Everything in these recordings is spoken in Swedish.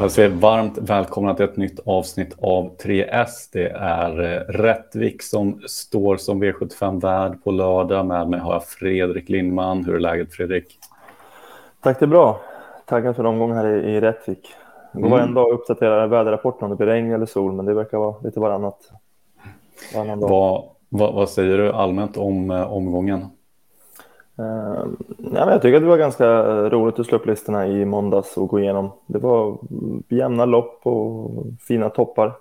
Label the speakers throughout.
Speaker 1: Jag säger varmt välkomna till ett nytt avsnitt av 3S. Det är eh, Rättvik som står som V75-värd på lördag. Med mig har jag Fredrik Lindman. Hur är läget Fredrik?
Speaker 2: Tack, det är bra. Tackar för omgång här i, i Rättvik. Det går mm. en dag uppdatera väderrapporten om det blir regn eller sol, men det verkar vara lite varannat.
Speaker 1: varannan vad, vad, vad, säger du allmänt om eh, omgången?
Speaker 2: Uh, ja, men jag tycker att det var ganska eh, roligt att slå upp listorna i måndags och gå igenom. Det var mm, jämna lopp och fina toppar.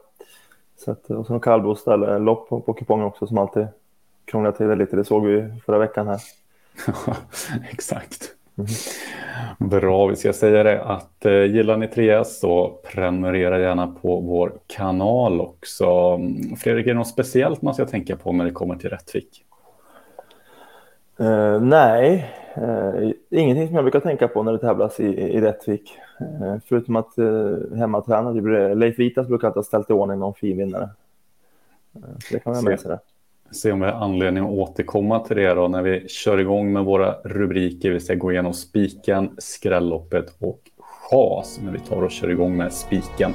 Speaker 2: Så att, och så Kallbo kallblodsställe, eh, lopp på, på kupongen också som alltid krånglar till det lite. Det såg vi förra veckan här.
Speaker 1: Exakt. Mm. Bra, vi ska säga det att eh, gillar ni 3S så prenumerera gärna på vår kanal också. Mm, Fredrik, är det något speciellt man ska tänka på när det kommer till Rättvik?
Speaker 2: Uh, nej, uh, ingenting som jag brukar tänka på när det tävlas i, i Rättvik. Uh, förutom att uh, hemmatränare, Leif Vitas brukar alltid ha ställt i ordning någon fin vinnare. så det kan man ha med sig där.
Speaker 1: Se om vi har anledning att återkomma till det då när vi kör igång med våra rubriker. Vi ska gå igenom spiken, skrälloppet och chas. Men vi tar och kör igång med spiken.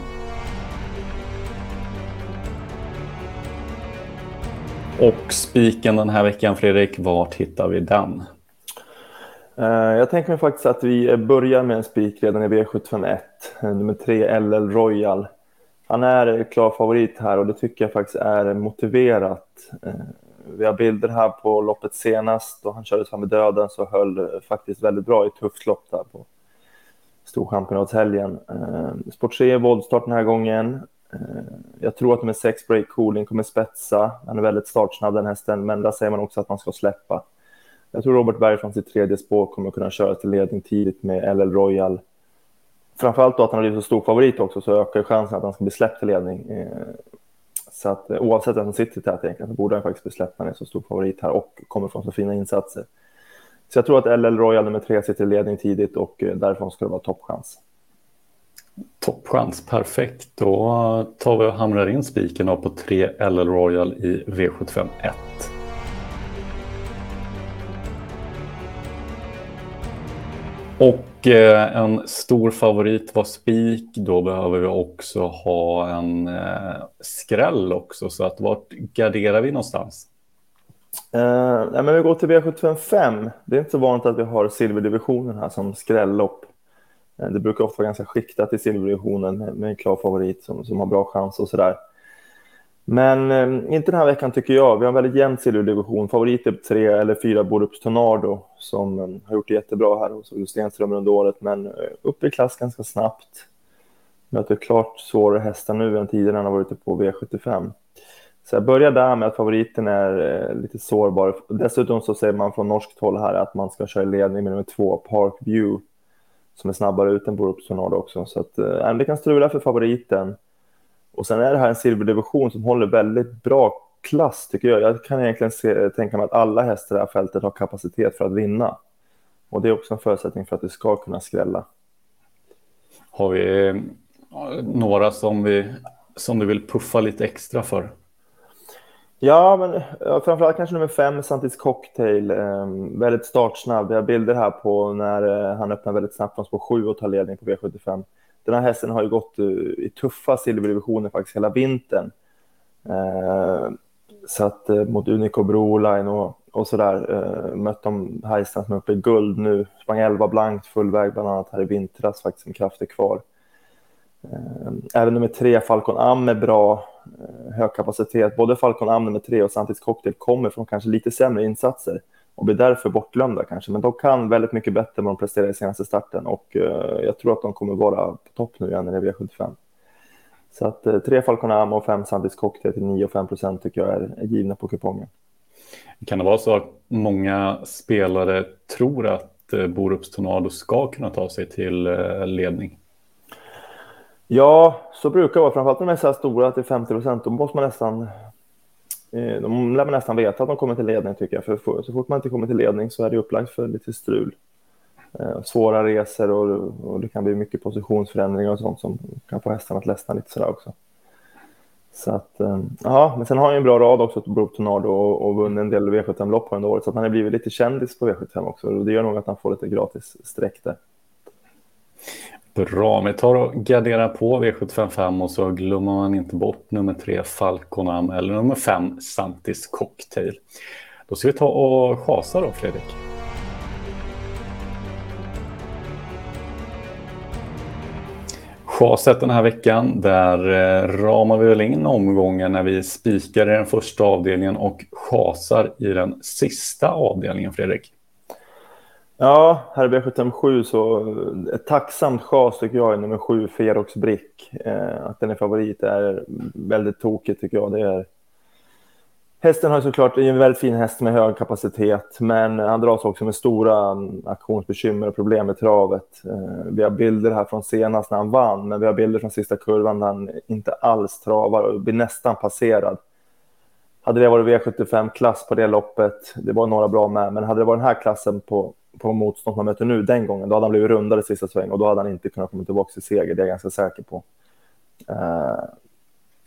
Speaker 1: Och spiken den här veckan, Fredrik, vart hittar vi den?
Speaker 2: Eh, jag tänker mig faktiskt att vi börjar med en spik redan i V751, eh, nummer 3 LL Royal. Han är klar favorit här och det tycker jag faktiskt är motiverat. Eh, vi har bilder här på loppet senast och han körde fram med döden så höll faktiskt väldigt bra i tufft lopp där på Storchampionatshelgen. Sport 3 voltstart den här gången. Jag tror att med sex break cooling kommer spetsa. Han är väldigt startsnabb den hästen, men där säger man också att man ska släppa. Jag tror Robert Berg från sitt tredje spår kommer kunna köra till ledning tidigt med LL Royal. Framförallt då att han har blivit så stor favorit också så ökar chansen att han ska bli släppt till ledning. Eh, så att eh, oavsett vem som sitter tät egentligen så borde han faktiskt bli släppt. Han är så stor favorit här och kommer från så fina insatser. Så jag tror att LL Royal nummer tre sitter i ledning tidigt och eh, därifrån ska det vara toppchans.
Speaker 1: Toppchans, perfekt. Då tar vi och hamrar in spiken på 3 LL Royal i V75 1. Och eh, en stor favorit var spik. Då behöver vi också ha en eh, skräll också. Så att vart garderar vi någonstans?
Speaker 2: Uh, nej, men vi går till V75 5. Det är inte så vanligt att vi har silverdivisionen här som skrällopp. Eh, det brukar ofta vara ganska skiktat i silverdivisionen med en klar favorit som, som har bra chans och sådär. Men eh, inte den här veckan tycker jag. Vi har en väldigt jämn silverdivision. Favorit är tre eller fyra Borups Tornado som eh, har gjort det jättebra här hos Stenström under året, men eh, upp i klass ganska snabbt. Möter klart svårare hästar nu än tidigare han har varit ute på V75. Så jag börjar där med att favoriten är eh, lite sårbar. Dessutom så säger man från norskt håll här att man ska köra i ledning med nummer två, Park View som är snabbare ut än Borups Tornado också. Så att, eh, det kan strula för favoriten. Och sen är det här en silverdivision som håller väldigt bra klass tycker jag. Jag kan egentligen se, tänka mig att alla hästar i det här fältet har kapacitet för att vinna. Och det är också en förutsättning för att det ska kunna skrälla.
Speaker 1: Har vi eh, några som, vi, som du vill puffa lite extra för?
Speaker 2: Ja, men framförallt kanske nummer fem, Santis Cocktail. Eh, väldigt startsnabb. Vi har bilder här på när eh, han öppnar väldigt snabbt från spår 7 och tar ledning på V75. Den här hästen har ju gått uh, i tuffa silverdivisioner faktiskt hela vintern. Eh, så att eh, mot Unico Broline och, och sådär eh, mött de hästarna som är uppe i guld nu. Sprang 11 blankt full väg bland annat här i vintras faktiskt med krafter kvar. Eh, även nummer tre, Falcon Am, är bra. Eh, hög kapacitet. Både Falcon Am nummer tre och Santis Cocktail kommer från kanske lite sämre insatser och blir därför bortglömda kanske. Men de kan väldigt mycket bättre än vad de presterade i senaste starten och eh, jag tror att de kommer vara på topp nu igen i V75. Så att tre Falcon Am och fem Santis Cocktail till 9 och 5 procent tycker jag är, är givna på kupongen.
Speaker 1: Kan det vara så att många spelare tror att Borups Tornado ska kunna ta sig till ledning?
Speaker 2: Ja, så brukar det vara. Framförallt när de är så här stora till 50 procent. Då måste man nästan... Eh, de lär man nästan veta att de kommer till ledning tycker jag. För så fort man inte kommer till ledning så är det upplagt för lite strul. Eh, svåra resor och, och det kan bli mycket positionsförändringar och sånt som kan få hästarna att ledsna lite sådär också. Så att, eh, ja, men sen har han ju en bra rad också på Tornado och, och vunnit en del V75-lopp under året. Så att han har blivit lite kändis på V75 också. Och det gör nog att han får lite gratis streck där.
Speaker 1: Bra, vi tar och garderar på V755 och så glömmer man inte bort nummer tre Falconam eller nummer fem Santis Cocktail. Då ska vi ta och chasa då Fredrik. Chaset den här veckan, där eh, ramar vi väl in omgången när vi spikar i den första avdelningen och chasar i den sista avdelningen, Fredrik.
Speaker 2: Ja, här i V757 så eh, ett tacksamt chas tycker jag är nummer sju, Ferox Brick. Eh, att den är favorit är väldigt tokigt tycker jag. Det är... Hästen har såklart en väldigt fin häst med hög kapacitet, men han dras också med stora mm, aktionsbekymmer och problem med travet. Eh, vi har bilder här från senast när han vann, men vi har bilder från sista kurvan där han inte alls travar och blir nästan passerad. Hade det varit V75-klass på det loppet, det var några bra med, men hade det varit den här klassen på på motstånd man möter nu den gången, då hade han blivit rundare sista sväng och då hade han inte kunnat komma tillbaka till seger, det är jag ganska säker på. Uh,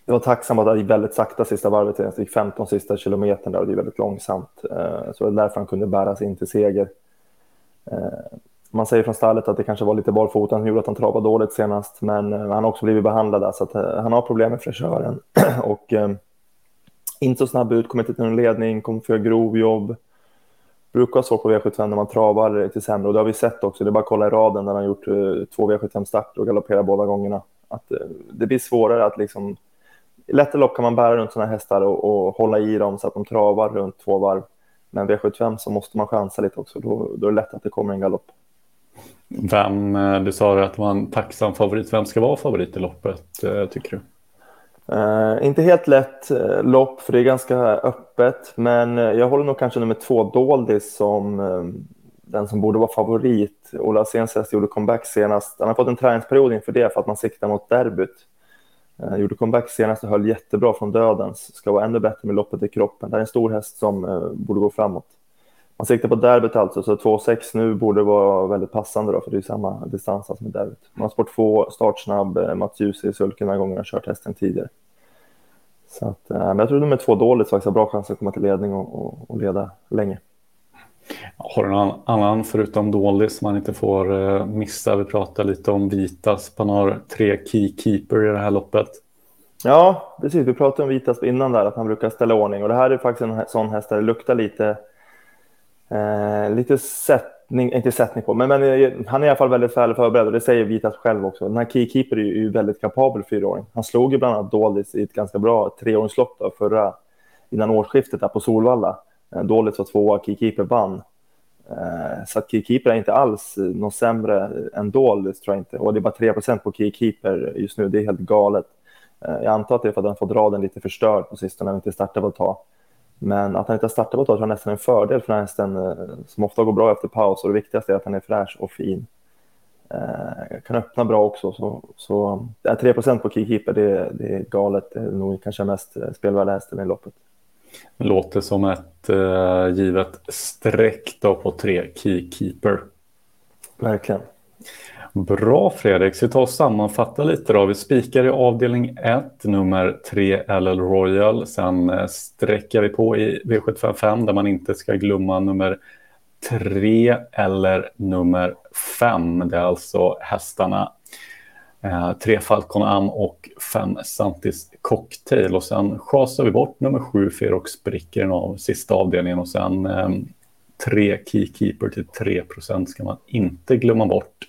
Speaker 2: jag var tacksam att det gick väldigt sakta sista varvet, det gick 15 sista kilometern där och det är väldigt långsamt. Uh, så det var därför han kunde bära sig in till seger. Uh, man säger från stallet att det kanske var lite barfota som gjorde att han travade dåligt senast, men han har också blivit behandlad där, så att han har problem med fräschören och inte så snabb ut, kommer inte till någon ledning, kommer för grov jobb brukar ha svårt på V75 när man travar till sämre och det har vi sett också. Det är bara att kolla i raden när han gjort eh, två V75-starter och galopperar båda gångerna. Att, eh, det blir svårare att liksom... I lättare lopp kan man bära runt sådana hästar och, och, hålla i dem så att de travar runt två varv. Men V75 så måste man chansa lite också. Då, då är det lätt att det kommer en galopp.
Speaker 1: Vem, eh, du sa att det var en tacksam favorit. Vem ska vara favorit i loppet, tycker du?
Speaker 2: Uh, inte helt lätt uh, lopp, för det är ganska öppet. Men uh, jag håller nog kanske nummer två, Doldis, som den som borde vara favorit. Ola Sensäs gjorde comeback senast. Han har fått en träningsperiod inför det för att man siktar mot derbyt. Uh, gjorde comeback senast och höll jättebra från dödens. Ska vara ännu bättre med loppet i kroppen. Det är en stor häst som borde gå framåt. Man siktar på derbyt alltså, så 2,6 nu borde vara väldigt passande då, för det är samma distans som med derbyt. Man har sport 2, startsnabb, Mats Djuse i sulken några gånger har kört hästen tidigare. Så att, eh, men jag tror nummer två dåligt faktiskt har bra chans att komma till ledning och, och, och leda länge.
Speaker 1: Har du någon annan förutom dålig som man inte får uh, missa? Vi pratade lite om Vitas. Han har tre keykeeper i det här loppet.
Speaker 2: Ja, precis. Vi pratade om Vitas innan där, att han brukar ställa ordning. Och det här är faktiskt en sån häst där det luktar lite, eh, lite sättning, inte sättning på, men, men eh, han är i alla fall väldigt väl förberedd och det säger Vitas själv också. Den här keykeeper är ju, väldigt kapabel fyraåring. Han slog ju bland annat Doldis i ett ganska bra treåringslopp då, förra, innan årsskiftet där på Solvalla. Eh, Doldis var tvåa, keykeeper vann. Eh, så att keykeeper är inte alls eh, något sämre än Doldis tror jag inte. Och det är bara 3% på keykeeper just nu, det är helt galet. Eh, jag antar att det är för att han fått raden lite förstörd på sistone, när inte startar på ett tag. Men att han inte har startat på ett tag tror jag nästan är en fördel för hästen eh, som ofta går bra efter paus och det viktigaste är att han är fräsch och fin. Eh, kan öppna bra också. Så, så det är 3% på keykeeper, det, det är galet. Det är nog kanske mest eh, spelvärda hästen i loppet.
Speaker 1: Låter som ett uh, givet streck då på tre keykeeper.
Speaker 2: Verkligen.
Speaker 1: Bra Fredrik, så vi tar och sammanfattar lite då. Vi spikar i avdelning 1, nummer 3 LL Royal. Sen eh, sträcker vi på i V755 där man inte ska glömma nummer 3 eller nummer 5. Det är alltså hästarna eh, Falcon Am och 5 Santis Cocktail. Och sen schasar vi bort nummer 7 Ferox Spricker av sista avdelningen och sen eh, tre Keykeeper till 3 procent ska man inte glömma bort.